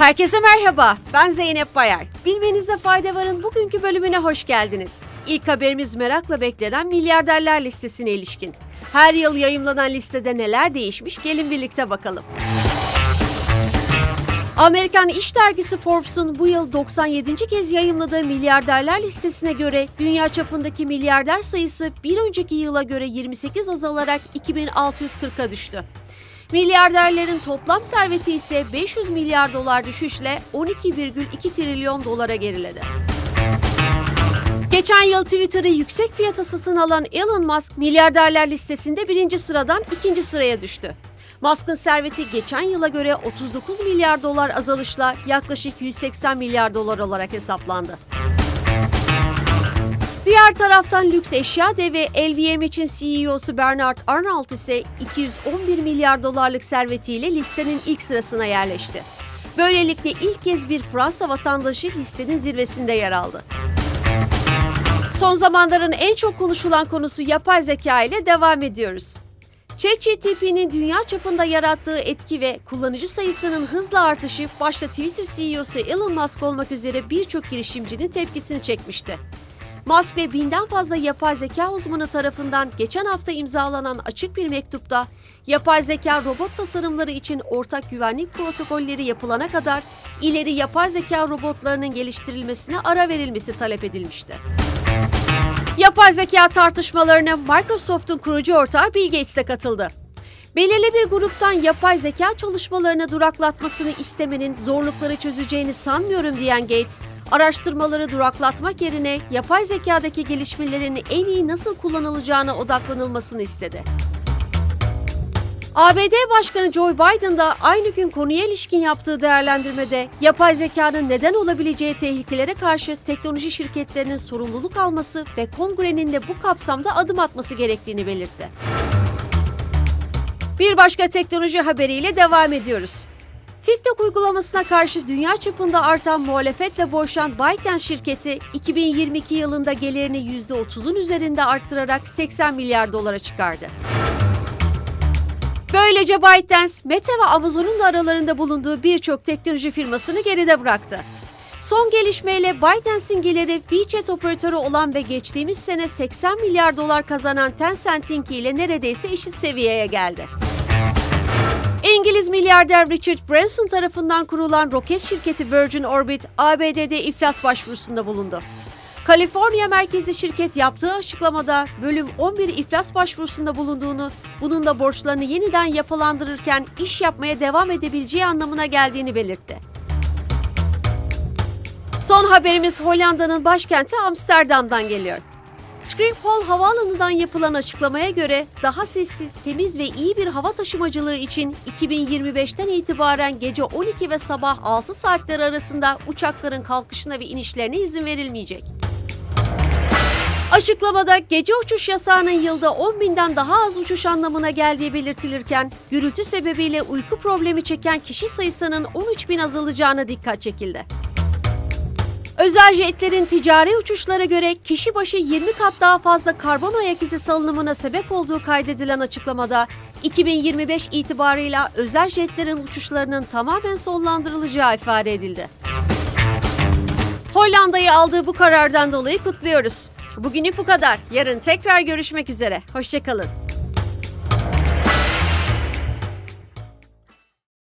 Herkese merhaba, ben Zeynep Bayar. Bilmenizde fayda varın bugünkü bölümüne hoş geldiniz. İlk haberimiz merakla beklenen milyarderler listesine ilişkin. Her yıl yayımlanan listede neler değişmiş gelin birlikte bakalım. Amerikan İş Dergisi Forbes'un bu yıl 97. kez yayımladığı milyarderler listesine göre dünya çapındaki milyarder sayısı bir önceki yıla göre 28 azalarak 2640'a düştü. Milyarderlerin toplam serveti ise 500 milyar dolar düşüşle 12,2 trilyon dolara geriledi. Geçen yıl Twitter'ı yüksek fiyata satın alan Elon Musk milyarderler listesinde birinci sıradan ikinci sıraya düştü. Musk'ın serveti geçen yıla göre 39 milyar dolar azalışla yaklaşık 180 milyar dolar olarak hesaplandı. Diğer taraftan lüks eşya devi LVMH'in CEO'su Bernard Arnault ise 211 milyar dolarlık servetiyle listenin ilk sırasına yerleşti. Böylelikle ilk kez bir Fransa vatandaşı listenin zirvesinde yer aldı. Son zamanların en çok konuşulan konusu yapay zeka ile devam ediyoruz. ChatGPT'nin dünya çapında yarattığı etki ve kullanıcı sayısının hızla artışı başta Twitter CEO'su Elon Musk olmak üzere birçok girişimcinin tepkisini çekmişti. Musk ve binden fazla yapay zeka uzmanı tarafından geçen hafta imzalanan açık bir mektupta yapay zeka robot tasarımları için ortak güvenlik protokolleri yapılana kadar ileri yapay zeka robotlarının geliştirilmesine ara verilmesi talep edilmişti. Yapay zeka tartışmalarına Microsoft'un kurucu ortağı Bill Gates de katıldı. Belirli bir gruptan yapay zeka çalışmalarını duraklatmasını istemenin zorlukları çözeceğini sanmıyorum diyen Gates, araştırmaları duraklatmak yerine yapay zekadaki gelişmelerin en iyi nasıl kullanılacağına odaklanılmasını istedi. ABD Başkanı Joe Biden da aynı gün konuya ilişkin yaptığı değerlendirmede yapay zekanın neden olabileceği tehlikelere karşı teknoloji şirketlerinin sorumluluk alması ve kongrenin de bu kapsamda adım atması gerektiğini belirtti. Bir başka teknoloji haberiyle devam ediyoruz. TikTok uygulamasına karşı dünya çapında artan muhalefetle boğuşan ByteDance şirketi 2022 yılında gelirini %30'un üzerinde arttırarak 80 milyar dolara çıkardı. Böylece ByteDance, Meta ve Amazon'un da aralarında bulunduğu birçok teknoloji firmasını geride bıraktı. Son gelişmeyle ByteDance'in geliri WeChat operatörü olan ve geçtiğimiz sene 80 milyar dolar kazanan Tencent'inki ile neredeyse eşit seviyeye geldi. İngiliz milyarder Richard Branson tarafından kurulan roket şirketi Virgin Orbit, ABD'de iflas başvurusunda bulundu. Kaliforniya merkezli şirket yaptığı açıklamada bölüm 11 iflas başvurusunda bulunduğunu, bunun da borçlarını yeniden yapılandırırken iş yapmaya devam edebileceği anlamına geldiğini belirtti. Son haberimiz Hollanda'nın başkenti Amsterdam'dan geliyor. Schiphol havaalanından yapılan açıklamaya göre daha sessiz, temiz ve iyi bir hava taşımacılığı için 2025'ten itibaren gece 12 ve sabah 6 saatler arasında uçakların kalkışına ve inişlerine izin verilmeyecek. Açıklamada gece uçuş yasağının yılda 10 binden daha az uçuş anlamına geldiği belirtilirken, gürültü sebebiyle uyku problemi çeken kişi sayısının 13 bin azalacağına dikkat çekildi. Özel jetlerin ticari uçuşlara göre kişi başı 20 kat daha fazla karbon ayak izi salınımına sebep olduğu kaydedilen açıklamada 2025 itibarıyla özel jetlerin uçuşlarının tamamen sonlandırılacağı ifade edildi. Hollanda'yı aldığı bu karardan dolayı kutluyoruz. Bugünlük bu kadar. Yarın tekrar görüşmek üzere. Hoşçakalın.